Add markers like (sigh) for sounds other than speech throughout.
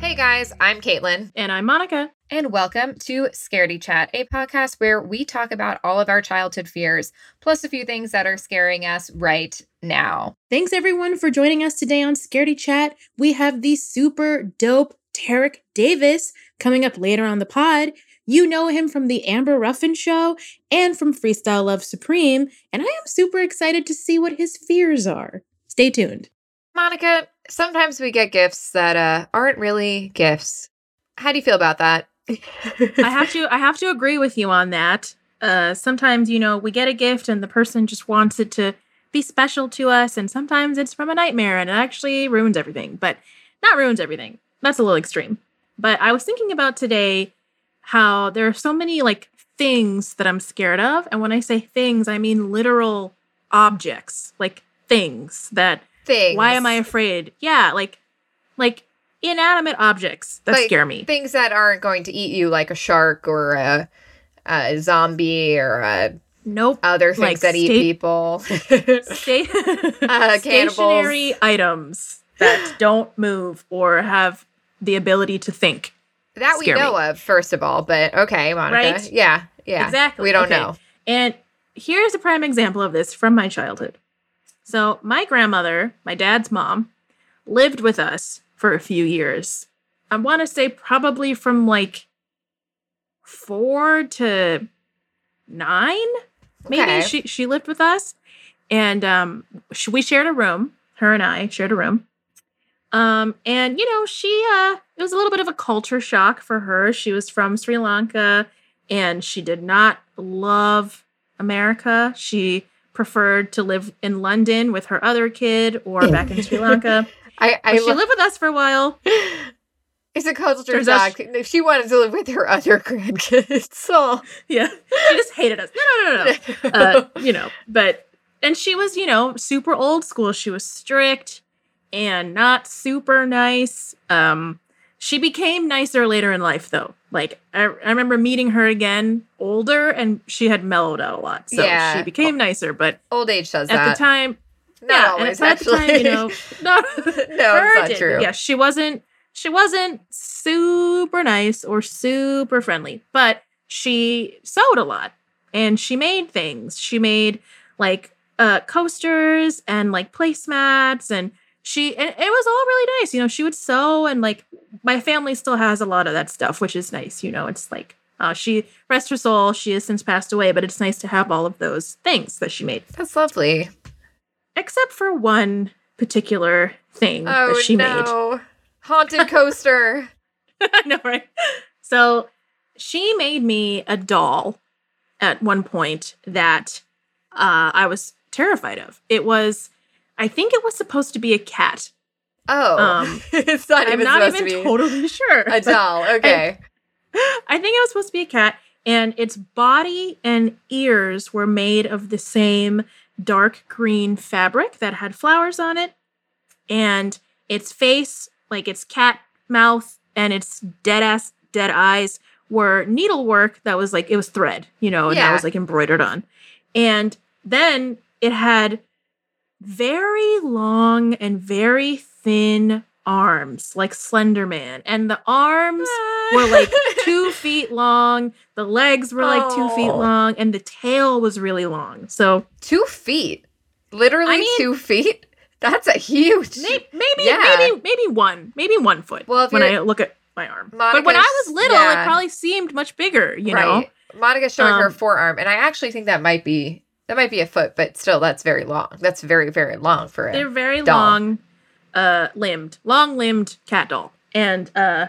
Hey guys, I'm Caitlin. And I'm Monica. And welcome to Scaredy Chat, a podcast where we talk about all of our childhood fears, plus a few things that are scaring us right now. Thanks everyone for joining us today on Scaredy Chat. We have the super dope Tarik Davis coming up later on the pod. You know him from the Amber Ruffin show and from Freestyle Love Supreme, and I am super excited to see what his fears are. Stay tuned. Monica, sometimes we get gifts that uh, aren't really gifts. How do you feel about that? (laughs) I have to I have to agree with you on that. Uh, sometimes you know we get a gift and the person just wants it to be special to us, and sometimes it's from a nightmare and it actually ruins everything. But not ruins everything. That's a little extreme. But I was thinking about today how there are so many like things that I'm scared of, and when I say things, I mean literal objects, like things that Things. why am I afraid? Yeah, like like inanimate objects that Like, scare me. Things that aren't going to eat you, like a shark or a, a zombie or a, nope. other things Like that eat sta- people. Sta- (laughs) (laughs) Uh, stationary items that don't move or have the ability to think. that we Scare me. know of, first of all. But okay, Monica. Right? Yeah, yeah. Exactly. We don't Okay. know. And here's a prime example of this from my childhood. So, my grandmother, my dad's mom, lived with us for a few years. I want to say probably from like four to nine, maybe. Okay. She she lived with us, and um, sh- we shared a room. Her and I shared a room. Um, and you know, she uh, it was a little bit of a culture shock for her. She was from Sri Lanka, and she did not love America. She preferred to live in London with her other kid or back in Sri (laughs) Lanka. I, I she lo- lived with us for a while. It's a culture shock. If she wanted to live with her other (laughs) grandkids, so Yeah, she just hated us. No, no, no, no. (laughs) uh, you know, but and she was, you know, super old school. She was strict and not super nice. Um, she became nicer later in life, though. Like I, I remember meeting her again, older, and she had mellowed out a lot. So Yeah. she became nicer. But old age does that. at that. the time, Not yeah, always, and at the time, you know, (laughs) no, (laughs) no, it's not true. Yeah, she wasn't. She wasn't super nice or super friendly, but she sewed a lot and she made things. She made like uh coasters and like placemats and she and it was all really nice. You know, she would sew and like my family still has a lot of that stuff, which is nice. You know, it's like uh, she rest her soul. She has since passed away, but it's nice to have all of those things that she made, That's lovely. Except for one particular thing Oh that she made. no, haunted (laughs) coaster. I know, right? So she made me a doll at one point that uh, I was terrified of. It was, I think it was supposed to be a cat. Oh, Um, (laughs) it's not I'm even not even to totally (laughs) sure. a doll. Okay. I think it was supposed to be a cat, and its body and ears were made of the same dark green fabric that had flowers on it, and its face, like its cat mouth and its dead ass dead eyes, were needlework that was like it was thread, you know, and that was like embroidered on, and then it had very long and very thin arms like Slender Man, and the arms were like (laughs) two feet long. The legs were like two feet Oh. long, and the tail was really long. So Two feet. Literally I mean- two feet. That's a huge. maybe, maybe, Yeah. maybe, maybe one, maybe one foot. Well, if when I look at my arm, but when I was little, yeah. it probably seemed much bigger. You know, right. Monica's showing her Um, forearm, and I actually think that might be that might be a foot, but still, that's very long. That's very very long for it. they're very doll. long, uh, limbed, long limbed cat doll, and uh,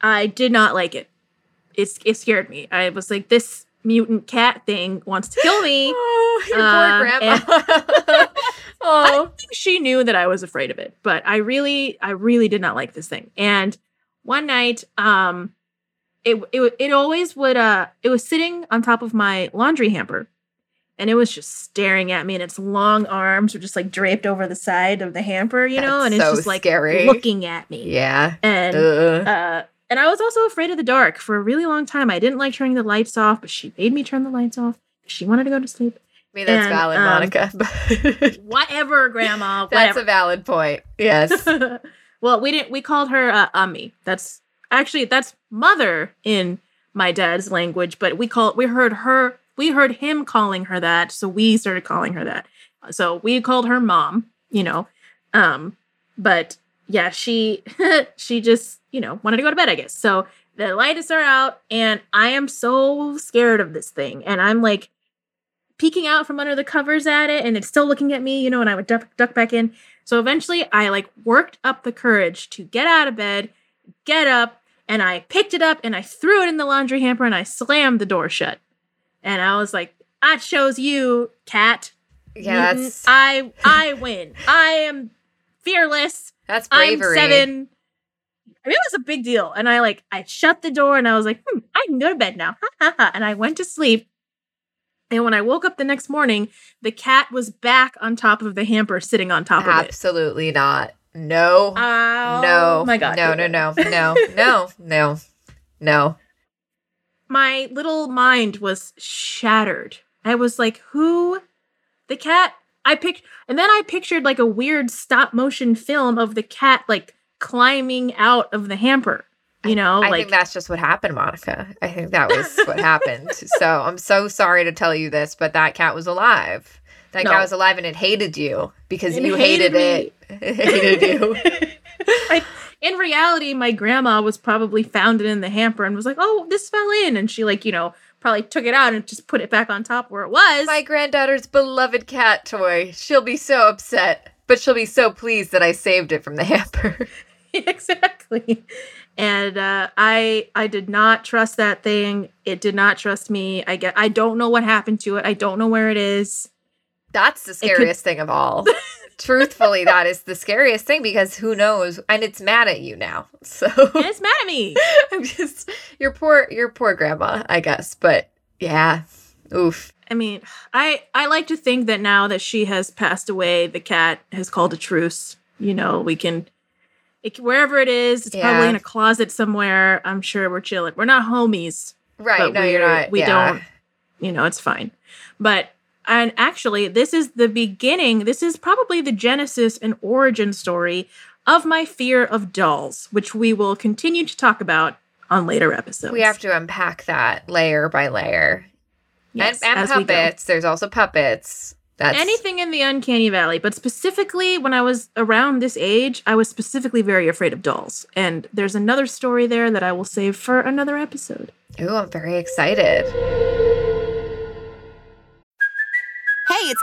I did not like it. It's it scared me. I was like, this mutant cat thing wants to kill me. (laughs) Oh, your poor grandma. (laughs) oh, think she knew that I was afraid of it, but I really, I really did not like this thing. And one night, um, it it it always would uh, it was sitting on top of my laundry hamper, and it was just staring at me, and its long arms were just like draped over the side of the hamper, you know, That's and it's so just like scary. looking at me, yeah. and uh. And I was also afraid of the dark for a really long time. I didn't like turning the lights off, but she made me turn the lights off. Because she wanted to go to sleep. I mean, that's and, valid, um, Monica. (laughs) Whatever, Grandma. (laughs) that's a valid point. Yes. (laughs) well, we didn't. We called her uh, Ummi. That's actually that's mother in my dad's language, but we call we heard her. We heard him calling her that, so we started calling her that. So we called her mom. You know, um, but yeah, she (laughs) she just you know wanted to go to bed. I guess so. The lights are out, and I am so scared of this thing, and I'm like peeking out from under the covers at it, and it's still looking at me. You know, and I would duck duck back in. So eventually I like worked up the courage to get out of bed, get up, and I picked it up and I threw it in the laundry hamper and I slammed the door shut. And I was like, I chose you, cat. yeah, that's I I win. I am fearless. that's bravery. I'm seven. I mean, it was a big deal. And I like I shut the door and I was like, hmm, I can go to bed now. Ha, ha, ha. and I went to sleep. And when I woke up the next morning, the cat was back on top of the hamper, sitting on top of it. Absolutely not. No. No. Oh no. my god. No, no, no, no, no, no, no. My little mind was shattered. I was like, who? The cat? I picked, and then I pictured like a weird stop motion film of the cat like climbing out of the hamper. You know, I like think that's just what happened, Monica. I think that was what happened. (laughs) So I'm so sorry to tell you this, but that cat was alive. That No. cat was alive and it hated you because It you hated hated, it. (laughs) It hated you. (laughs) In reality, my grandma was probably found it in the hamper and was like, "Oh, this fell in," and she like you know probably took it out and just put it back on top where it was. My granddaughter's beloved cat toy. She'll be so upset, but she'll be so pleased that I saved it from the (laughs) hamper. (laughs) exactly. And uh, I I did not trust that thing. It did not trust me. I get I don't know what happened to it. I don't know where it is. That's the could- scariest thing of all. (laughs) Truthfully, that is the scariest thing because who knows? And it's mad at you now. (laughs) So it's mad at me. (laughs) I'm just your poor your poor grandma, I guess. But yeah. Oof. I mean, I I like to think that now that she has passed away, the cat has called a truce. You know, we can it, wherever it is, it's probably in a closet somewhere. I'm sure we're chilling. We're not homies. Right. No, you're not. we yeah. don't- You know, it's fine. But and actually, this is the beginning. This is probably the genesis and origin story of my fear of dolls, which we will continue to talk about on later episodes. We have to unpack that layer by layer. Yes, and and puppets. There's also puppets. That's anything in the uncanny valley but specifically when i was around this age i was specifically very afraid of dolls and there's another story there that i will save for another episode Ooh, I'm very excited.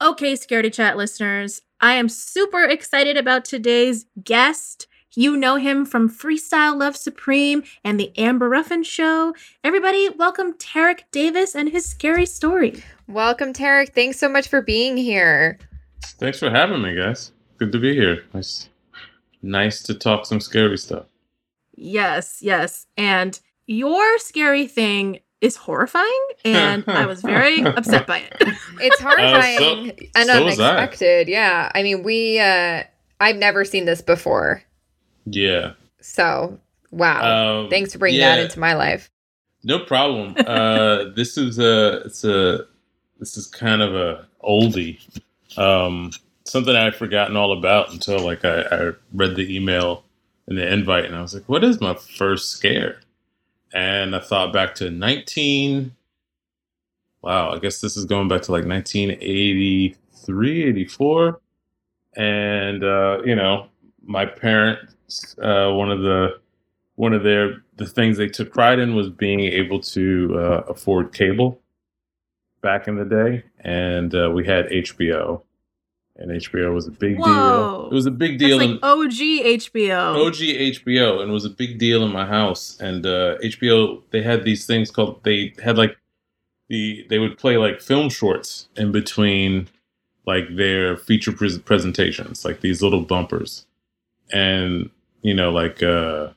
Okay scaredy chat listeners i am super excited about today's guest you know him from freestyle love supreme and the amber ruffin show everybody welcome tarik davis and his scary story Welcome, Tarik. Thanks so much for being here. Thanks for having me, guys. Good to be here. Nice, nice to talk some scary stuff. Yes, yes. And your scary thing is horrifying, and I was very (laughs) upset by it. It's horrifying and so was I. unexpected. Yeah. I mean, we uh I've never seen this before. Yeah. So, wow. Um, Thanks for bringing that into my life. No problem. (laughs) Uh, this is a it's a this is kind of a oldie. Um, something I'd forgotten all about until like I, I read the email and the invite, and I was like, "What is my first scare?" And I thought back to nineteen. Wow, I guess this is going back to like 1983, 84. And uh, you know, my parents, uh, one of the one of their the things they took pride in was being able to uh, afford cable back in the day, and uh, we had HBO, and HBO was a big deal. It was a big That's deal like in OG HBO. OG HBO, and it was a big deal in my house. And uh, HBO, they had these things called they had like the they would play like film shorts in between like their feature pres presentations, like these little bumpers, and you know like uh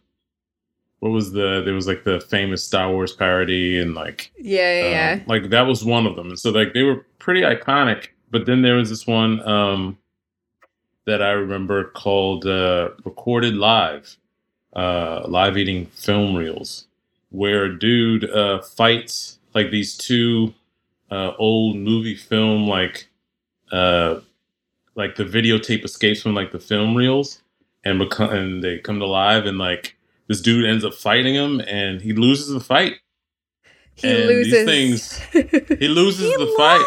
what was the there was like the famous Star Wars parody and like Yeah, yeah, yeah. um, like that was one of them. And so like they were pretty iconic. But then there was this one um, that I remember called uh, Recorded Live, uh, live eating film reels, where a dude uh, fights like these two uh, old movie film like uh, like the videotape escapes from like the film reels and become and they come to live and like this dude ends up fighting him and he loses the fight He and loses. things- he (laughs) loses He the fight.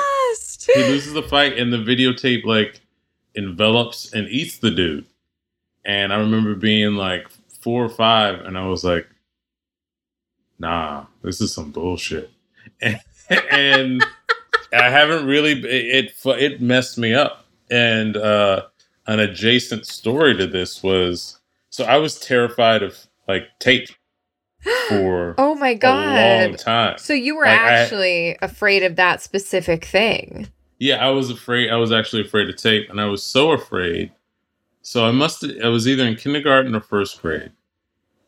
Lost. (laughs) He loses the fight, and the videotape like envelops and eats the dude. And I remember being like four or five, and I was like, "Nah, this is some bullshit." And, (laughs) and I haven't really it, it it messed me up. And uh, an adjacent story to this was so I was terrified of like tape for (gasps) oh my a long god. time. So you were Like, I- actually afraid of that specific thing. Yeah, I was afraid. I was actually afraid of tape, and I was so afraid. So I must. I was either in kindergarten or first grade.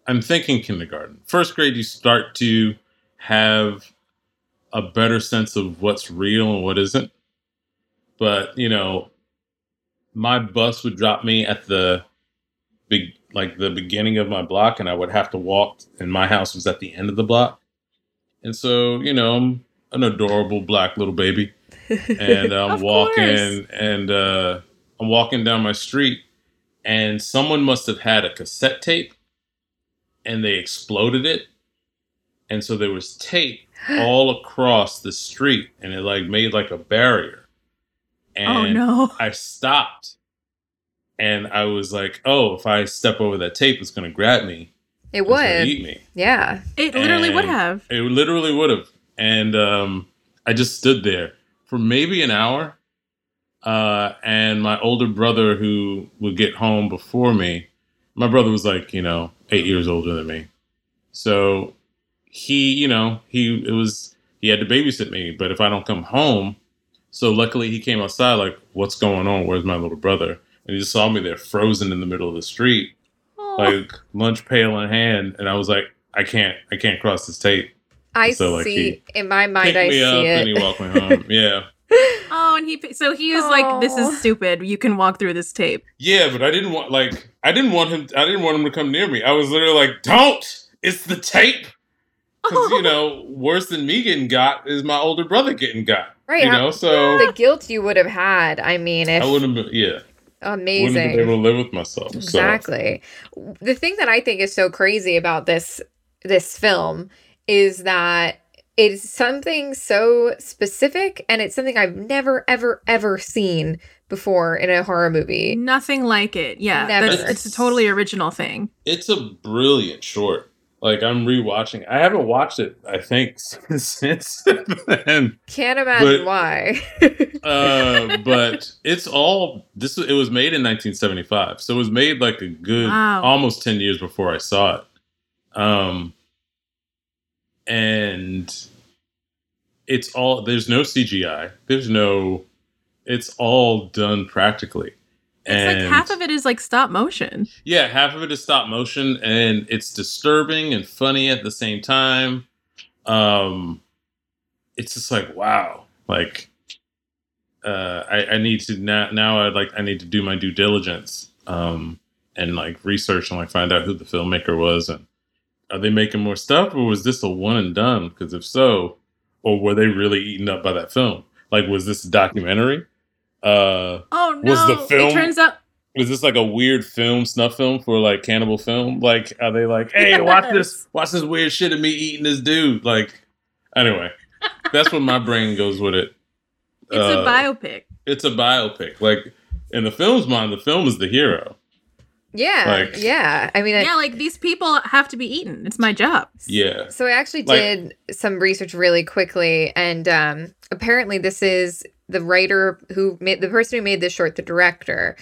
I'm thinking kindergarten. First grade, you start to have a better sense of what's real and what isn't. But you know, my bus would drop me at the big, like the beginning of my block, and I would have to walk. And my house was at the end of the block, and so you know, I'm an adorable black little baby and (laughs) I'm walking course. and uh, I'm walking down my street, and someone must have had a cassette tape, and they exploded it, and so there was tape (gasps) all across the street, and it like made like a barrier, and oh no. I stopped, and I was like, oh, if I step over that tape, it's gonna grab me, It it's would. eat me. Yeah. It literally would have. It literally would have. And um, I just stood there for maybe an hour. Uh, and my older brother, who would get home before me, my brother was like, you know, eight years older than me. So he, you know, he, it was, he had to babysit me. But if I don't come home, so luckily he came outside, like, what's going on? Where's my little brother? And he just saw me there frozen in the middle of the street Oh. like lunch pail in hand, and I was like, I can't, I can't cross this tape. I So, like, see in my mind I me see up and he it. walked me home. (laughs) Yeah, Oh, and he so he was like, "This is stupid. You can walk through this tape." yeah, but I didn't want like I didn't want him. I didn't want him to come near me. I was literally like, "Don't! It's the tape." Because you (laughs) know, worse than me getting got is my older brother getting got. Right, You know, so the guilt you would have had. I mean, if I wouldn't. Have been, yeah, wouldn't have amazing. been able to live with myself. So. Exactly. The thing that I think is so crazy about this this film is that it's something so specific and it's something I've never ever ever seen before in a horror movie. Nothing like it. Yeah, Never. that's, it's a totally original thing. It's a brilliant short. Like I'm rewatching. I haven't watched it. I think (laughs) since then. Can't imagine But- why. uh, but it's all this. It was made in 1975, so it was made like a good Wow. almost 10 years before I saw it. Um, and it's all there's no CGI. There's no. It's all done practically, It's like half of it is like stop motion. Yeah, half of it is stop motion, and it's disturbing and funny at the same time. Um, it's just like wow, like uh, I, I need to now. Now I like I need to do my due diligence, um, and like research and like find out who the filmmaker was, and are they making more stuff, or was this a one and done? Because if so, or were they really eaten up by that film? Like, was this a documentary? Uh, Oh no! Was the film- It turns out was this like a weird film, snuff film for like cannibal film? Like, are they like, hey, watch this, watch this weird shit of me eating this dude? Like, anyway, that's what my brain goes with it. (laughs) it's Uh, a biopic. It's a biopic. Like in the film's mind, the film is the hero. Yeah, Like- yeah. I mean, I, Yeah, like these people have to be eaten. It's my job. Yeah. So I actually Like- did some research really quickly, and um, apparently this is the writer who made the person who made this short, the director,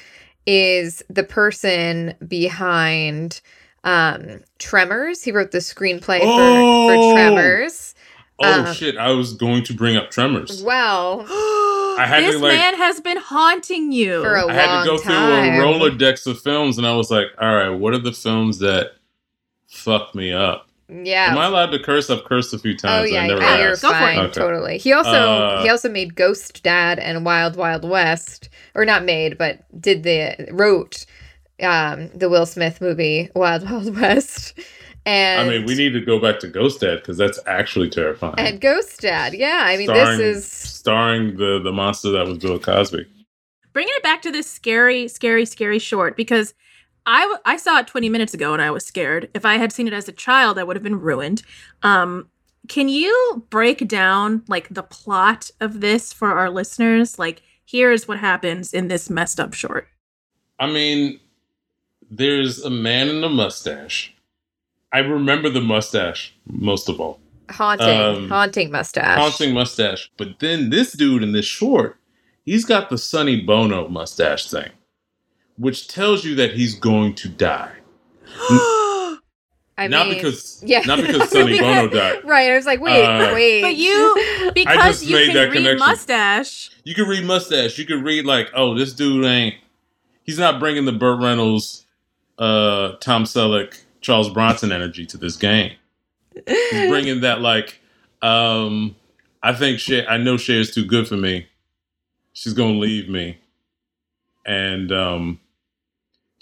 is the person behind um, Tremors. He wrote the screenplay for, Oh! for Tremors. Oh Um, shit! I was going to bring up Tremors. Well, (gasps) I had this to, like- man has been haunting you. For a I had to go time. through a Rolodex of films, and I was like, all right, what are the films that fucked me up? Yeah. Am I allowed to curse? I've cursed a few Oh times. yeah, I never yeah, you're asked. Go for it. fine. Okay. Totally. He also Uh, he also made Ghost Dad and Wild Wild West, or not made, but did the wrote um the Will Smith movie Wild (laughs) Wild West. And I mean, we need to go back to Ghost Dad because that's actually terrifying. and Ghost Dad. Yeah, I mean starring, this is starring the the monster that was Bill Cosby. Bringing it back to this scary, scary, scary short because I w- I saw it 20 minutes ago and I was scared. If I had seen it as a child, I would have been ruined. Um, can you break down like the plot of this for our listeners? Like, here's what happens in this messed up short. I mean, there's a man in a mustache. I remember the mustache most of all. haunting, um, haunting mustache. Haunting mustache. But then this dude in this short, he's got the Sonny Bono mustache thing, which tells you that he's going to die. (gasps) I not mean, because yeah, not because (laughs) Sonny Bono died. Right. I was like, wait, Uh, wait. But you, (laughs) because just you made can that read connection. mustache. You can read mustache. You can read like, oh, this dude ain't. He's not bringing the Burt Reynolds, uh, Tom Selleck, Charles Bronson energy to this game. He's (laughs) bringing that like, um, I think Shay. I know Shay is too good for me. She's gonna leave me, and um,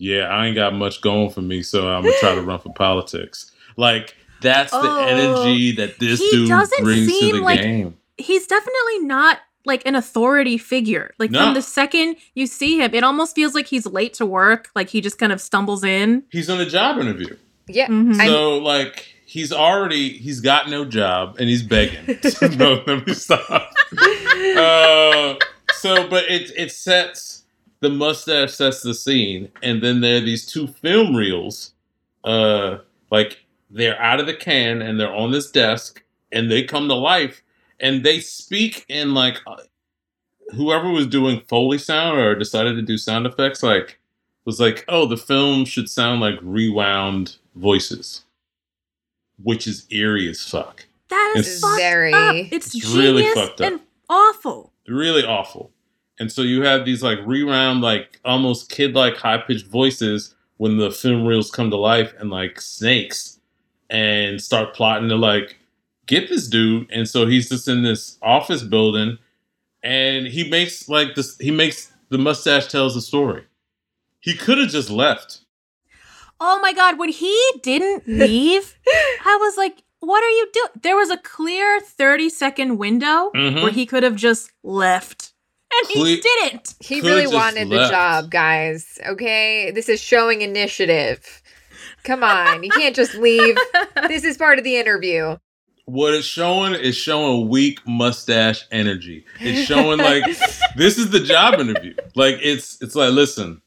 yeah, I ain't got much going for me, so I'm gonna try to run for politics. Like that's the Oh, energy that this he dude doesn't brings to seem the like- game. He's definitely not like an authority figure. Like No. from the second you see him, it almost feels like he's late to work. Like he just kind of stumbles in. He's on a job interview. yeah. Mhm. I'm- So like he's already he's got no job and he's begging. (laughs) no, let me stop. (laughs) Uh, so but it it sets the mustache sets the scene, and then there are these two film reels. Uh, like they're out of the can and they're on this desk, and they come to life, and they speak in like uh, whoever was doing foley sound or decided to do sound effects, like was like, oh, the film should sound like rewound voices, which is eerie as fuck. That is It's very- up. It's, it's really fucked up. and awful. Really awful. And so you have these like rewound, like almost kid like high pitched voices when the film reels come to life and like snakes and start plotting to like get this dude. And so he's just in this office building and he makes like this, he makes the mustache tells the story. He could have just left. Oh my god, when he didn't (laughs) leave, I was like, what are you doing? There was a clear 30 second window Mhm. where he could have just left. (laughs) And he didn't. He Could really just wanted the job, guys. Okay? This is showing initiative. Come on. You can't just leave. (laughs) This is part of the interview. What it's showing is showing weak mustache energy. It's showing like (laughs) this is the job interview. Like it's it's like listen,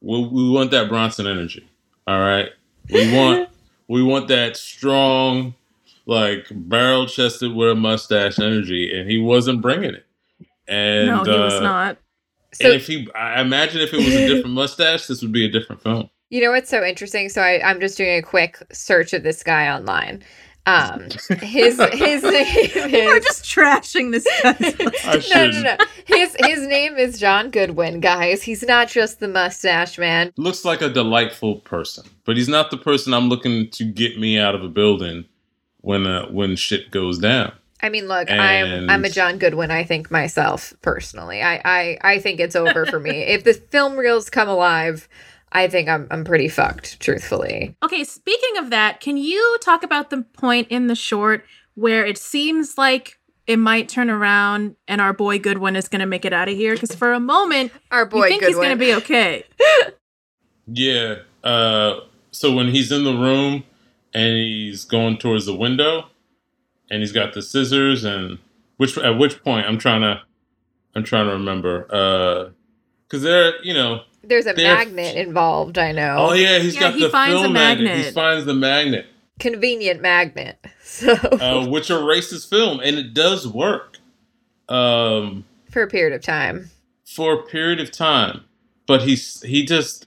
we, we want that Bronson energy. All right, we want we want that strong, like barrel chested with a mustache energy, and he wasn't bringing it. And no, he was uh, not. So, and if he, I imagine if it was a (laughs) different mustache, this would be a different film. you know what's so interesting? So, I, I'm just doing a quick search of this guy online. Um, his (laughs) his name We're just trashing this guy's (laughs) list. I no, no, no. His his name is John Goodwin, guys. He's not just the mustache man. Looks like a delightful person, but he's not the person I'm looking to get me out of a building when uh, when shit goes down. I mean, look, I'm I'm a John Goodwin. I think myself personally. I I I think it's over for me. if the film reels come alive, I think I'm I'm pretty fucked. Truthfully, Okay, speaking of that, can you talk about the point in the short where it seems like it might turn around and our boy Goodwin is going to make it out of here? Because for a moment, our boy you think Goodwin. he's going to be okay. (laughs) Yeah. Uh, so when he's in the room and he's going towards the window, and he's got the scissors, and which at which point I'm trying to I'm trying to remember. Uh, because there, you know. There's a magnet involved. I know. Oh yeah, he's Yeah, got he the finds a film magnet. He finds the magnet. Convenient magnet. (laughs) So uh, which erases film, and it does work um, for a period of time. for a period of time. But he's he just,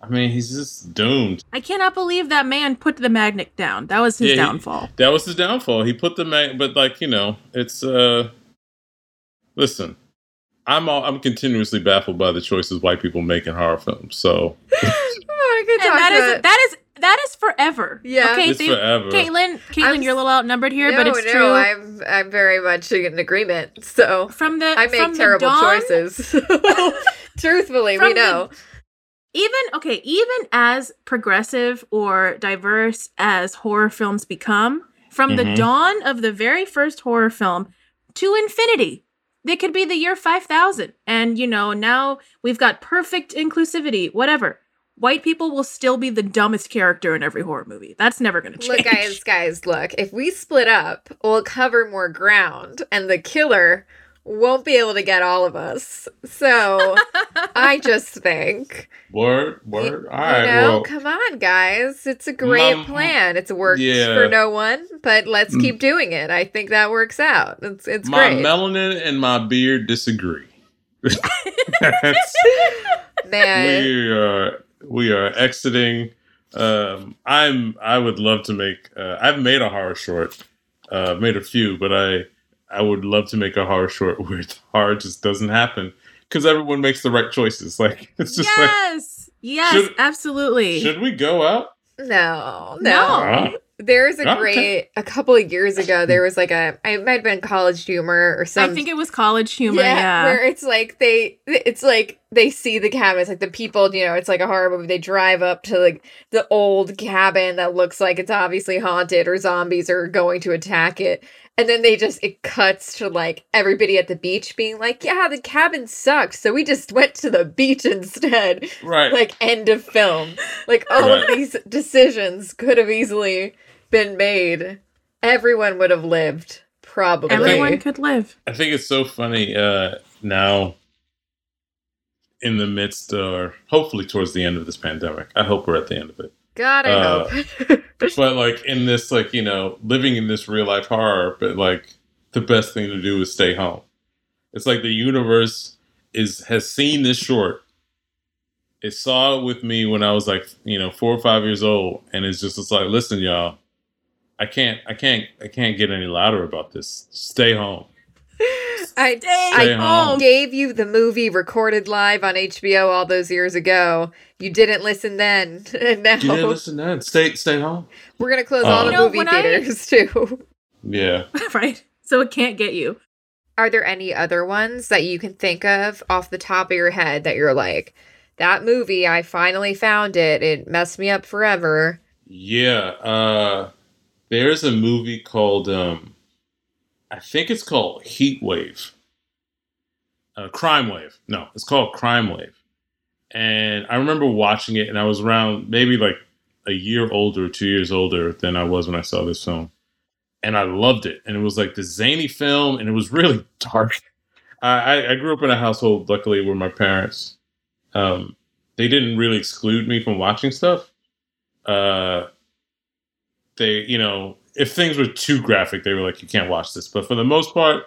I mean, he's just doomed. I cannot believe that man put the magnet down. That was his Yeah, he- downfall. That was his downfall. He put the magnet, but like you know, it's uh, listen, I'm all, I'm continuously baffled by the choices white people make in horror films. So (laughs) Oh, and that is about- that is that is forever. Yeah. Okay, it's they- forever. Caitlin, Caitlin, I'm- you're a little outnumbered here, but it's no, true. I'm I'm very much in agreement. So from the I from make the terrible dawn- choices. (laughs) (laughs) Truthfully, we From the- know. Even okay even as progressive or diverse as horror films become from the Mhm. dawn of the very first horror film to infinity they could be the year 5000 and you know now we've got perfect inclusivity whatever white people will still be the dumbest character in every horror movie that's never going to change Look, guys, guys, look. If we split up, we'll cover more ground, and the killer won't be able to get all of us. So (laughs) I just think, word, y- word. you All right, know, well, come on, guys. It's a great Mom- plan. It's worked Yeah. for no one, but let's Mm. keep doing it. I think that works out. It's it's my great, My melanin and my beard disagree. (laughs) (laughs) That's- man. we are we are exiting. Um, I'm I would love to make. Uh, I've made a horror short. Uh, I've made a few, but I I would love to make a horror short (laughs) where the horror just doesn't happen because everyone makes the right choices. (laughs) Like it's just like yes yes Should- absolutely should we go out? No, no. No. Ah, There's a Okay. great a couple of years ago. (laughs) There was like a it might have been college humor or something. i think it was college humor yeah, where it's like they it's like they see the cabin it's like the people you know it's like a horror movie they drive up to like the old cabin that looks like it's obviously haunted or zombies are going to attack it and then they just it cuts to like everybody at the beach being like yeah the cabin sucks. So we just went to the beach instead. Right. like end of film. Like all of these decisions could have easily been made. Everyone would have lived probably. Everyone could live. I think it's so funny uh, now in the midst or hopefully towards the end of this pandemic. I hope we're at the end of it. God i Uh, hope. (laughs) but like in this like you know living in this real life horror but like the best thing to do is stay home. It's like the universe is has seen this short. It saw it with me when i was like you know four or five years old and it's just it's like listen y'all i can't i can't i can't get any louder about this. Stay home (laughs) I, Stay I gave you the movie recorded live on HBO all those years ago. You didn't listen then, (laughs) and now you didn't listen then stay stay home we're gonna close Uh, all You the know, movie when I- theaters (laughs) too. yeah (laughs) right so it can't get you Are there any other ones that you can think of off the top of your head that you're like, that movie? I finally found it. It messed me up forever. Yeah, uh there's a movie called um I think it's called Heat Wave. Uh, Crime Wave. No, it's called Crime Wave. And I remember watching it and I was around maybe like a year older, 2 years older than I was when I saw this film. And I loved it. And it was like the zany film and it was (laughs) really dark. I, I grew up in a household, luckily, where my parents um, they didn't really exclude me from watching stuff. Uh, they, you know, if things were too graphic, they were like, "You can't watch this." But for the most part,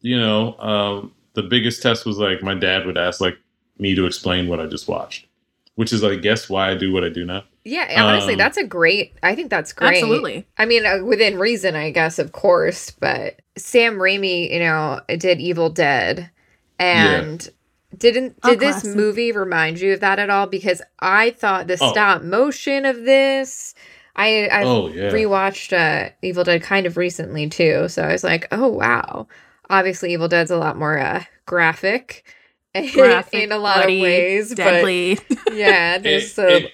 you know, um, the biggest test was like my dad would ask like me to explain what I just watched, which is, I guess, why I do what I do now. Yeah, honestly, Um, that's a great. I think that's great. Absolutely. I mean, uh, within reason, I guess, of course. But Sam Raimi, you know, did Evil Dead, and didn't Oh, did this classic. movie remind you of that at all? Because I thought the Oh. stop motion of this. I I Oh, yeah. rewatched uh, Evil Dead kind of recently too, so I was like, oh wow. Obviously, Evil Dead's a lot more uh, graphic. (laughs) Graphic, in a lot bloody, of ways, deadly. but (laughs) yeah, there's It- uh, it-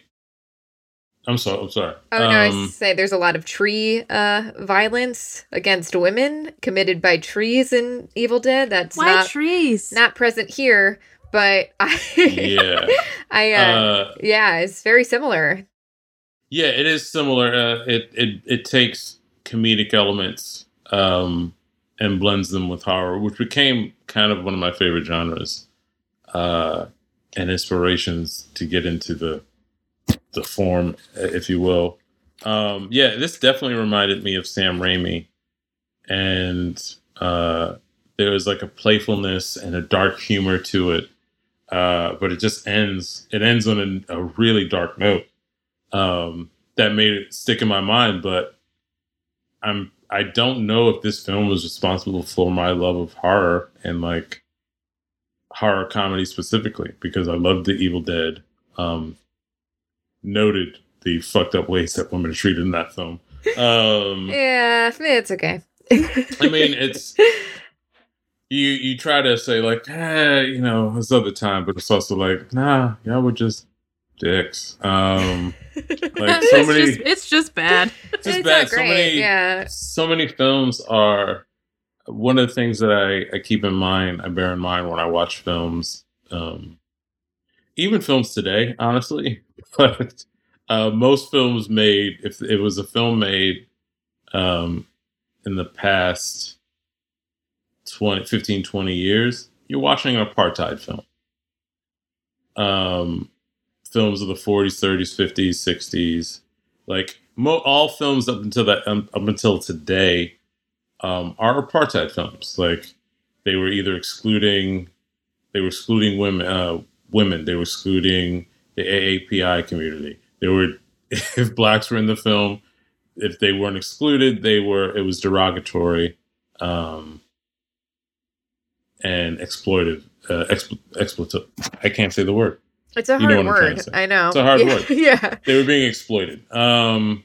I'm sorry. I'm sorry. Oh no, I Um, say there's a lot of tree uh violence against women committed by trees in Evil Dead. That's Why not trees? not present here, but I yeah. (laughs) I uh, Uh, yeah, it's very similar. Yeah, it is similar. Uh, it it it takes comedic elements um, and blends them with horror, which became kind of one of my favorite genres uh, and inspirations to get into the the form, if you will. Um, yeah, this definitely reminded me of Sam Raimi, and uh, there was like a playfulness and a dark humor to it, uh, but it just ends. It ends on a, a really dark note um, that made it stick in my mind. But I'm I don't know if this film was responsible for my love of horror and like horror comedy specifically because I loved The Evil Dead. Um, noted the fucked up ways that women are treated in that film. Um, (laughs) Yeah, for me it's okay. I mean, it's (laughs) you. You try to say like, eh, you know, it's other time, but it's also like, nah, y'all were just dicks. Um, (laughs) like so it's, many, just, it's just bad. (laughs) it's just It's bad. not So great, many, yeah. so many films are. One of the things that I, I keep in mind, I bear in mind when I watch films, um, even films today, honestly, (laughs) but uh, most films made, if it was a film made um, in the past 20, 15, 20 years, you're watching an apartheid film. Um, films of the 40s, 30s, 50s, 60s, like mo- all films up until that, um, up until today, um, are apartheid films. Like they were either excluding, they were excluding women, uh, women. They were excluding the AAPI community. They were, (laughs) if blacks were in the film, if they weren't excluded, they were. It was derogatory, um, and exploitive. Uh, expl- expletive. I can't say the word. It's a You know hard what I'm to word. say. I know. It's a hard yeah. word. (laughs) yeah. They were being exploited. Um,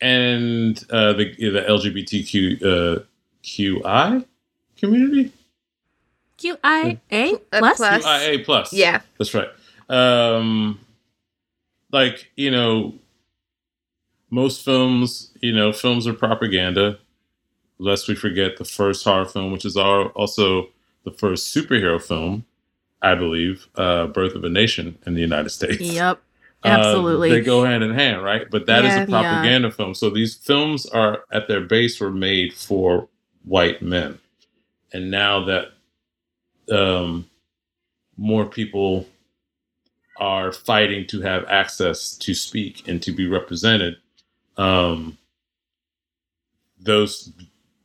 and uh, the the LGBTQ uh, QI community, QIA Uh, plus. plus. QIA plus. Yeah. That's right. Um, like you know, most films, you know, films are propaganda. Lest we forget the first horror film, which is also the first superhero film, I believe, uh, "Birth of a Nation" in the United States. Yep. (laughs) Uh, Absolutely. they go hand in hand, right? But that is Yeah. a propaganda film. So these films are at their base were made for white men, and now that um, more people are fighting to have access to speak and to be represented, um, those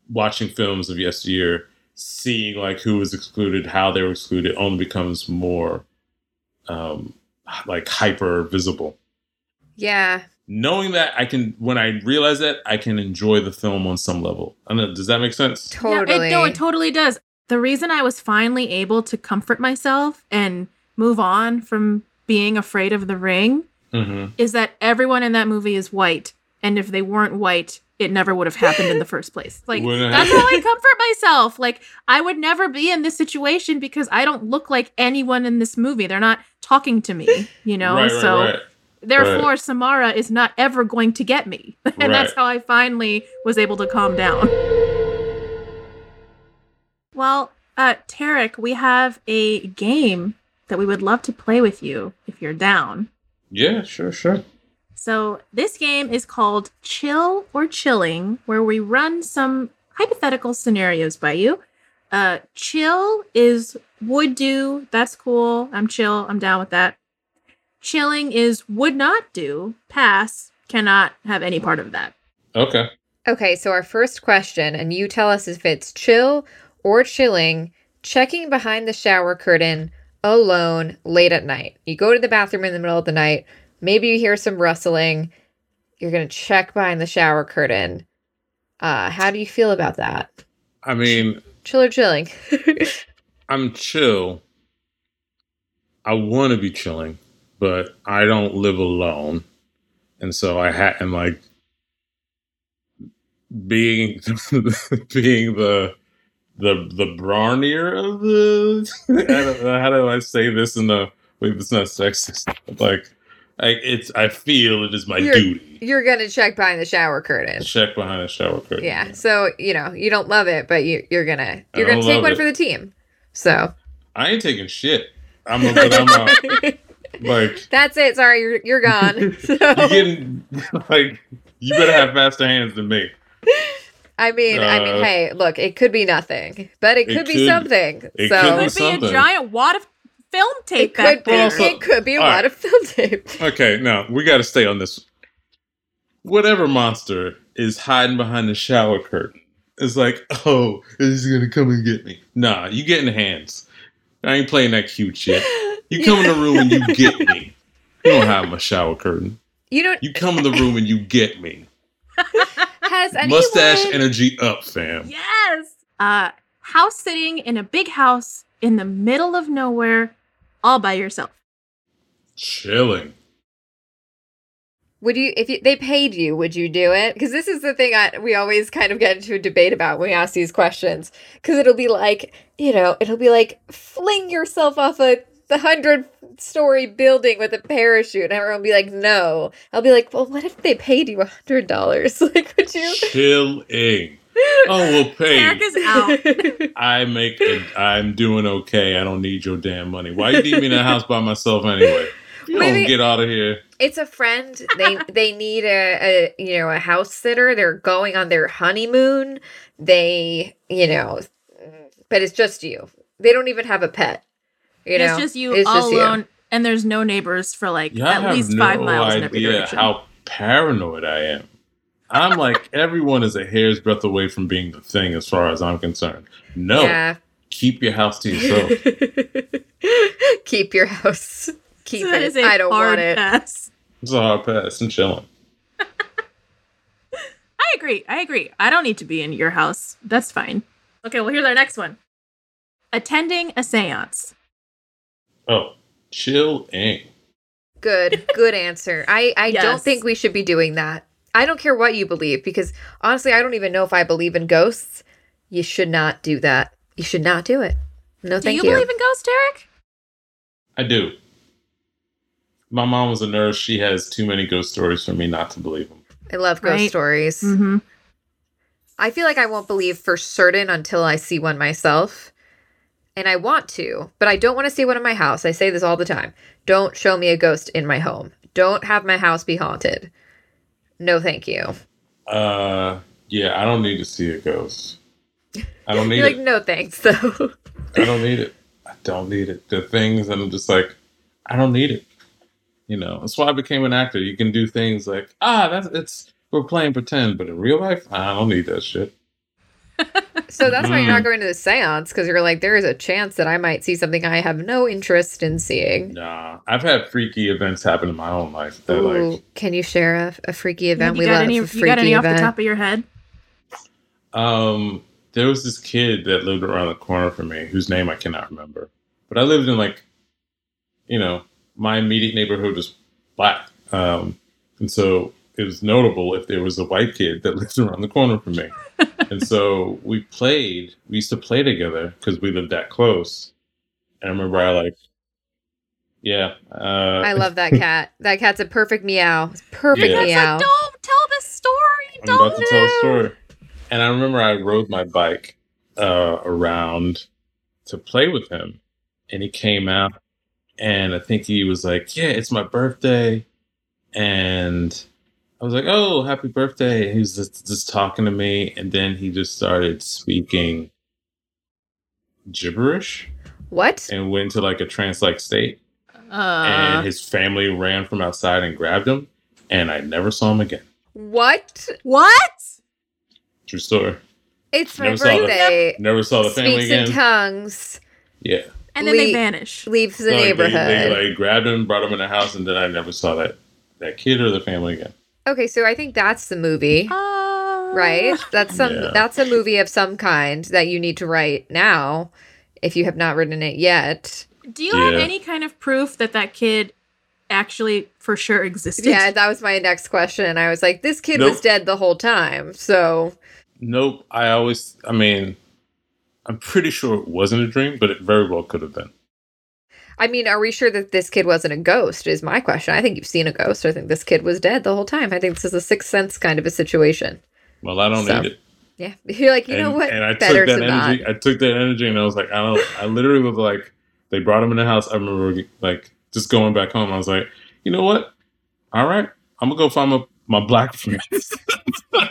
watching films of yesteryear, seeing like who was excluded, how they were excluded, only becomes more um, like hyper visible. Yeah. Knowing that I can, when I realize that, I can enjoy the film on some level. I don't know, does that make sense? Totally. Yeah, it, no, it totally does. The reason I was finally able to comfort myself and move on from being afraid of the ring Mm-hmm. is that everyone in that movie is white. And if they weren't white, it never would have happened in the (laughs) first place. Like, Wouldn't that's how I comfort myself. Like, I would never be in this situation because I don't look like anyone in this movie. They're not talking to me, you know? right, right, so, right. therefore, Samara is not ever going to get me. (laughs) and that's how I finally was able to calm down. Well, uh, Tarik, we have a game that we would love to play with you if you're down. Yeah, sure, sure. So, this game is called Chill or Chilling, where we run some hypothetical scenarios by you. Uh, chill is would do, that's cool. I'm chill, I'm down with that. Chilling is would not do, pass, cannot have any part of that. Okay. Okay, so our first question, and you tell us if it's chill or chilling, checking behind the shower curtain alone late at night. You go to the bathroom in the middle of the night. Maybe you hear some rustling. You're gonna check behind the shower curtain. Uh, how do you feel about that? I mean, Chill or chilling? (laughs) I'm chill. I want to be chilling, but I don't live alone, and so I had and like being (laughs) being the the the brawnier of the. (laughs) I don't how do I say this in the wait it's not sexist? Like, I it's I feel it is my You're- duty You're gonna check behind the shower curtain. check behind the shower curtain. Yeah. So you know you don't love it, but you you're gonna you're gonna take one it. for the team. So I ain't taking shit. I'm a, (laughs) but I'm a, like that's it. Sorry, you're you're gone. (laughs) So you getting like you better have faster hands than me. I mean, I mean, Uh, hey, look, it could be nothing, but it it could be could- something. it so could Could be something. a giant wad of film tape it back could be. Also- it could be a lot right. of film tape. (laughs) Okay, now we got to stay on this. Whatever monster is hiding behind the shower curtain is like, oh, he's gonna come and get me? Nah, you get in the hands. I ain't playing that cute shit. You come in the room and you get me. You don't hide my shower curtain. You don't You come in the room and you get me. (laughs) has anyone Mustache energy up, fam. Yes. Uh, house sitting in a big house in the middle of nowhere, all by yourself. Chilling. Would you, if you, they paid you, would you do it? Because this is the thing I, we always kind of get into a debate about when we ask these questions. Because it'll be like, you know, it'll be like, fling yourself off a the hundred story building with a parachute, and everyone will be like, no. I'll be like, well, what if they paid you a hundred dollars? (laughs) Like, would you? Chilling. Oh, well, pay. Eric is out. (laughs) I make it. I'm doing okay. I don't need your damn money. Why you leave me in the house by myself anyway? You Maybe- don't get out of here. it's a friend. They (laughs) they need a, a you know a house sitter. They're going on their honeymoon. They you know, but it's just you. They don't even have a pet. You know, it's just you It's all just you. alone, and there's no neighbors for like Y'all at least no five miles in every idea direction. how paranoid I am. I'm like everyone is a hair's breadth away from being the thing, as far as I'm concerned. No, Yeah. keep your house to yourself. (laughs) Keep your house. Keep So that it. is a I don't hard want it. it's a hard pass and chilling. (laughs) I agree. I agree. I don't need to be in your house. That's fine. Okay, well, here's our next one. Attending a seance. Oh, chilling. Good. Good answer. I I don't think we should be doing that. I don't care what you believe because honestly, I don't even know if I believe in ghosts. You should not do that. You should not do it. No, Do thank you, Do you. believe in ghosts, Tarik? I do. My mom was a nurse. She has too many ghost stories for me not to believe them. I love ghost Right. stories. Mm-hmm. I feel like I won't believe for certain until I see one myself. And I want to, but I don't want to see one in my house. I say this all the time. Don't show me a ghost in my home. Don't have my house be haunted. No, thank you. Uh, yeah, I don't need to see a ghost. I don't (laughs) need You're like, it. no thanks, though. I don't need it. I don't need it. The things, and I'm just like, I don't need it. You know, that's why I became an actor. You can do things like, ah, that's it's we're playing pretend, but in real life, I don't need that shit. So that's why you're Mm. not going to the seance because you're like, there is a chance that I might see something I have no interest in seeing. Nah, I've had freaky events happen in my own life. That Ooh, like, can you share a, a freaky event? you we got love any? a You freaky got any off the top of your head? um, there was this kid that lived around the corner from me, whose name I cannot remember. But I lived in like, you know, my immediate neighborhood was black, um, and so it was notable if there was a white kid that (laughs) lived around the corner from me. (laughs) and so we played. We used to play together because we lived that close. And I remember I like, yeah, uh, I love that cat. (laughs) That cat's a perfect meow. It's Perfect Yeah. Meow. like, don't tell this story. I'm Don't about to tell a story. And I remember I rode my bike uh, around to play with him, and he came out, and I think he was like, "Yeah, it's my birthday," and I was like, "Oh, happy birthday!" He was just, just talking to me, and then he just started speaking gibberish What? and went into like a trance-like state, Uh, and his family ran from outside and grabbed him, and I never saw him again. What? what? True story. It's my Never saw the- birthday. Never saw the family Speaks again. in tongues. Yeah. And then they Le- vanish. Leaves the So, like, neighborhood. They, they like grabbed him, brought him in the house, and then I never saw that that kid or the family again. Okay, so I think that's the movie. Uh, right? That's some Yeah. that's a movie of some kind that you need to write now if you have not written it yet. Do you have any kind of proof that that kid actually for sure existed? Yeah, that was my next question. I was like, this kid was dead the whole time. So Nope. I always, I mean, I'm pretty sure it wasn't a dream, but it very well could have been. I mean, are we sure that this kid wasn't a ghost? Is my question. I think you've seen a ghost. I think this kid was dead the whole time. I think this is a sixth sense kind of a situation. Well, I don't So, need it. Yeah, (laughs) you're like, you know and, what? And I Better took that to not. energy. I took that energy, and I was like, I don't. I literally was like, they brought him in the house. I remember like just going back home. I was like, you know what? All right, I'm gonna go find my my black friends. (laughs) Where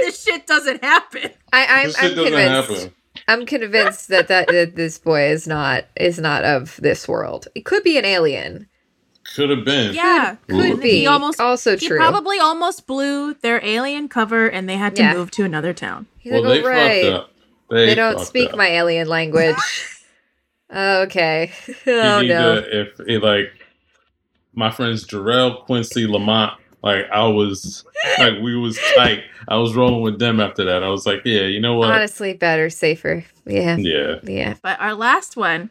this shit doesn't happen. I, I'm, this I'm shit doesn't convinced. happen. I'm convinced that, that that this boy is not is not of this world. It could be an alien. Could have been. Yeah. Could And be. He almost also he true. probably almost blew their alien cover and they had to Yeah. move to another town. He's Well, like, they "Oh, right. fucked up. They, They don't speak up. my alien language. (laughs) okay. (laughs) Oh no. to- if it, like my friends Jarrell, Quincy, Lamont, like I was like we was tight. I was rolling with them after that. I was like, yeah, you know what? Honestly, better, safer. Yeah. Yeah. Yeah. But our last one,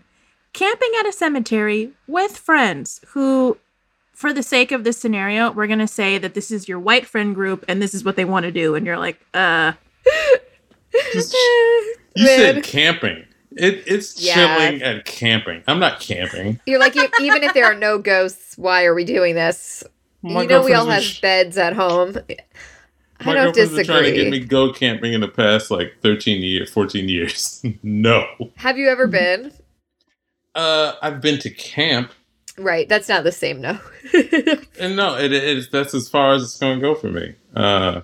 camping at a cemetery with friends who for the sake of this scenario, we're going to say that this is your white friend group and this is what they want to do and you're like, "Uh, Just- (laughs) you said camping. It, it's Yeah. chilling at camping. I'm not camping. You're like, "E- even if there are no ghosts, why are we doing this? My you know, we all have sh- beds at home. I My don't girlfriend's been trying to get me go camping in the past like 13 years, 14 years. (laughs) no. Have you ever been? Uh, I've been to camp, Right. That's not the same, no. (laughs) and no, it is that's as far as it's going to go for me. Uh,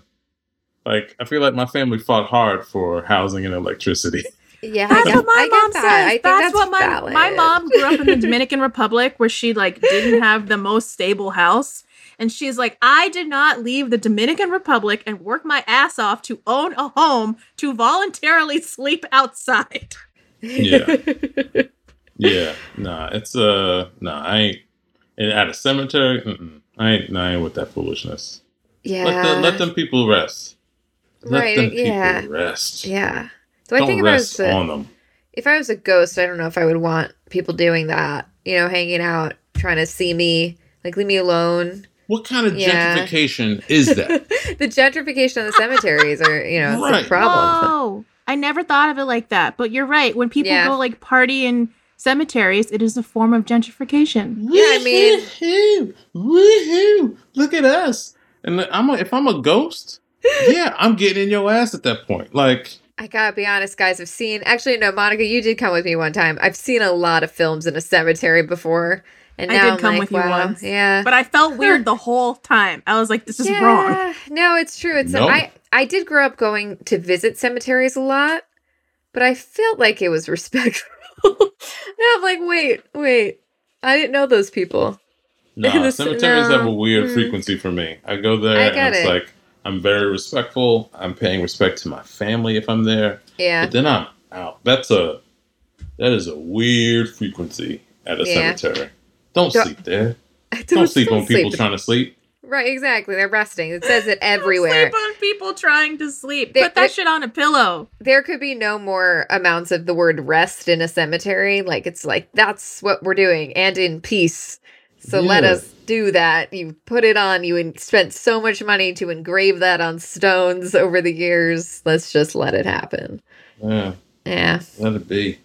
like I feel like my family fought hard for housing and electricity. yeah. That's I get, what my I get mom that. says. I think that's, that's, what my valid. my mom grew up in the Dominican Republic where she like didn't have the most stable house. And she's like, I did not leave the Dominican Republic and work my ass off to own a home to voluntarily sleep outside. Yeah. (laughs) yeah, nah, it's uh, nah, I ain't and at a cemetery. Mm-mm, I ain't, nah, I ain't with that foolishness. Yeah. Let them, let them people rest. Let Right, them people yeah. rest. Yeah. So I Don't think if I rest was a, on them. if I was a ghost, I don't know if I would want people doing that. You know, hanging out, trying to see me, like leave me alone. What kind of Yeah. gentrification is that? (laughs) the gentrification of the cemeteries are, you know, it's Right. a problem. Oh, I never thought of it like that. But you're right. When people Yeah. go like party in cemeteries, it is a form of gentrification. Yeah, I mean- Woohoo! Woohoo! Look at us. And I'm a, if I'm a ghost, (laughs) yeah, I'm getting in your ass at that point. Like, I gotta be honest, guys. I've seen actually no, Monica, you did come with me one time. I've seen a lot of films in a cemetery before, and I did I'm come like, with you once. yeah. But I felt weird the whole time. I was like, this is wrong. No, it's true. It's No. I I did grow up going to visit cemeteries a lot, but I felt like it was (laughs) respectful. now I'm like, wait, wait. I didn't know those people. nah, (laughs) This- cemeteries no. have a weird Mm. frequency for me. I go there I and get it's it. like I'm very respectful. I'm paying respect to my family if I'm there. Yeah. But then I'm out. That's a that is a weird frequency at a Yeah. cemetery. Don't Don't- sleep there. (laughs) I Don't sleep on people sleep. trying to sleep. Right, exactly. They're resting. It says it everywhere. Sleep on people trying to sleep. They- Put that they- shit on a pillow. there could be no more amounts of the word rest in a cemetery. Like it's like that's what we're doing, and in peace. So let us do that. You put it on. You en- spent so much money to engrave that on stones over the years. Let's just let it happen. Yeah, Yeah, let it be.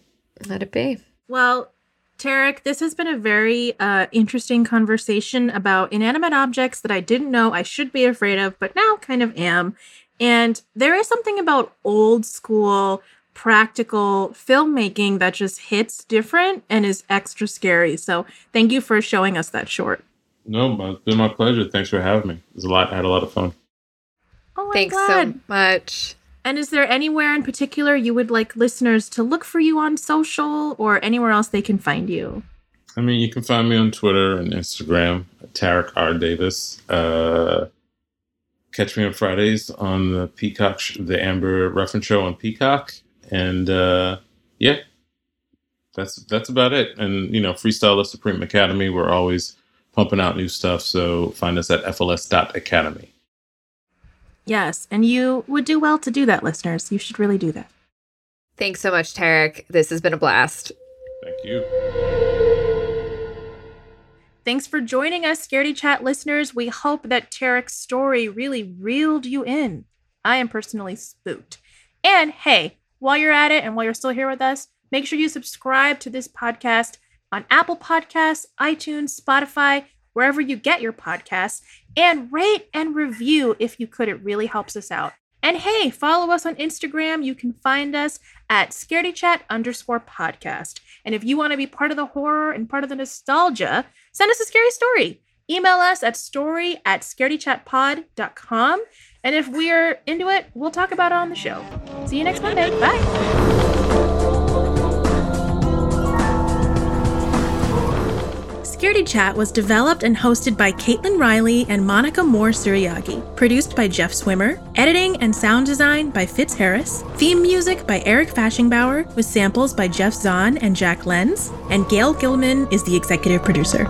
let it be. Well, Tarik, this has been a very uh, interesting conversation about inanimate objects that I didn't know I should be afraid of, but now kind of am. And there is something about old school practical filmmaking that just hits different and is extra scary. So thank you for showing us that short. No, it's been my pleasure. Thanks for having me. It was a lot. I had a lot of fun. Oh, I'm Thanks glad. so much. And is there anywhere in particular you would like listeners to look for you on social or anywhere else they can find you? I mean, you can find me on Twitter and Instagram, Tarik R Davis. Uh, catch me on Fridays on the Peacock, sh- the Amber Ruffin Show on Peacock, and uh, yeah, that's that's about it. And you know, Freestyle Love Supreme Academy. We're always pumping out new stuff. So find us at fls.academy. Yes, and you would do well to do that, listeners. You should really do that. Thanks so much, Tarik. This has been a blast. Thank you. Thanks for joining us, Scaredy Chat listeners. We hope that Tarik's story really reeled you in. I am personally spooked. And hey, while you're at it and while you're still here with us, make sure you subscribe to this podcast on Apple Podcasts, iTunes, Spotify, wherever you get your podcasts, and rate and review if you could. It really helps us out. And hey, follow us on Instagram. You can find us at scaredychat underscore podcast. And if you want to be part of the horror and part of the nostalgia, send us a scary story. Email us at story at scaredychatpod.com. And if we're into it, we'll talk about it on the show. See you next Monday. Bye. Scaredy Chat was developed and hosted by Caitlin Riley and Monica Moore Suriagi. Produced by Jeff Swimmer. Editing and sound design by Fitz Harris. Theme music by Eric Fashingbauer with samples by Jeff Zahn and Jack Lenz. And Gail Gilman is the executive producer.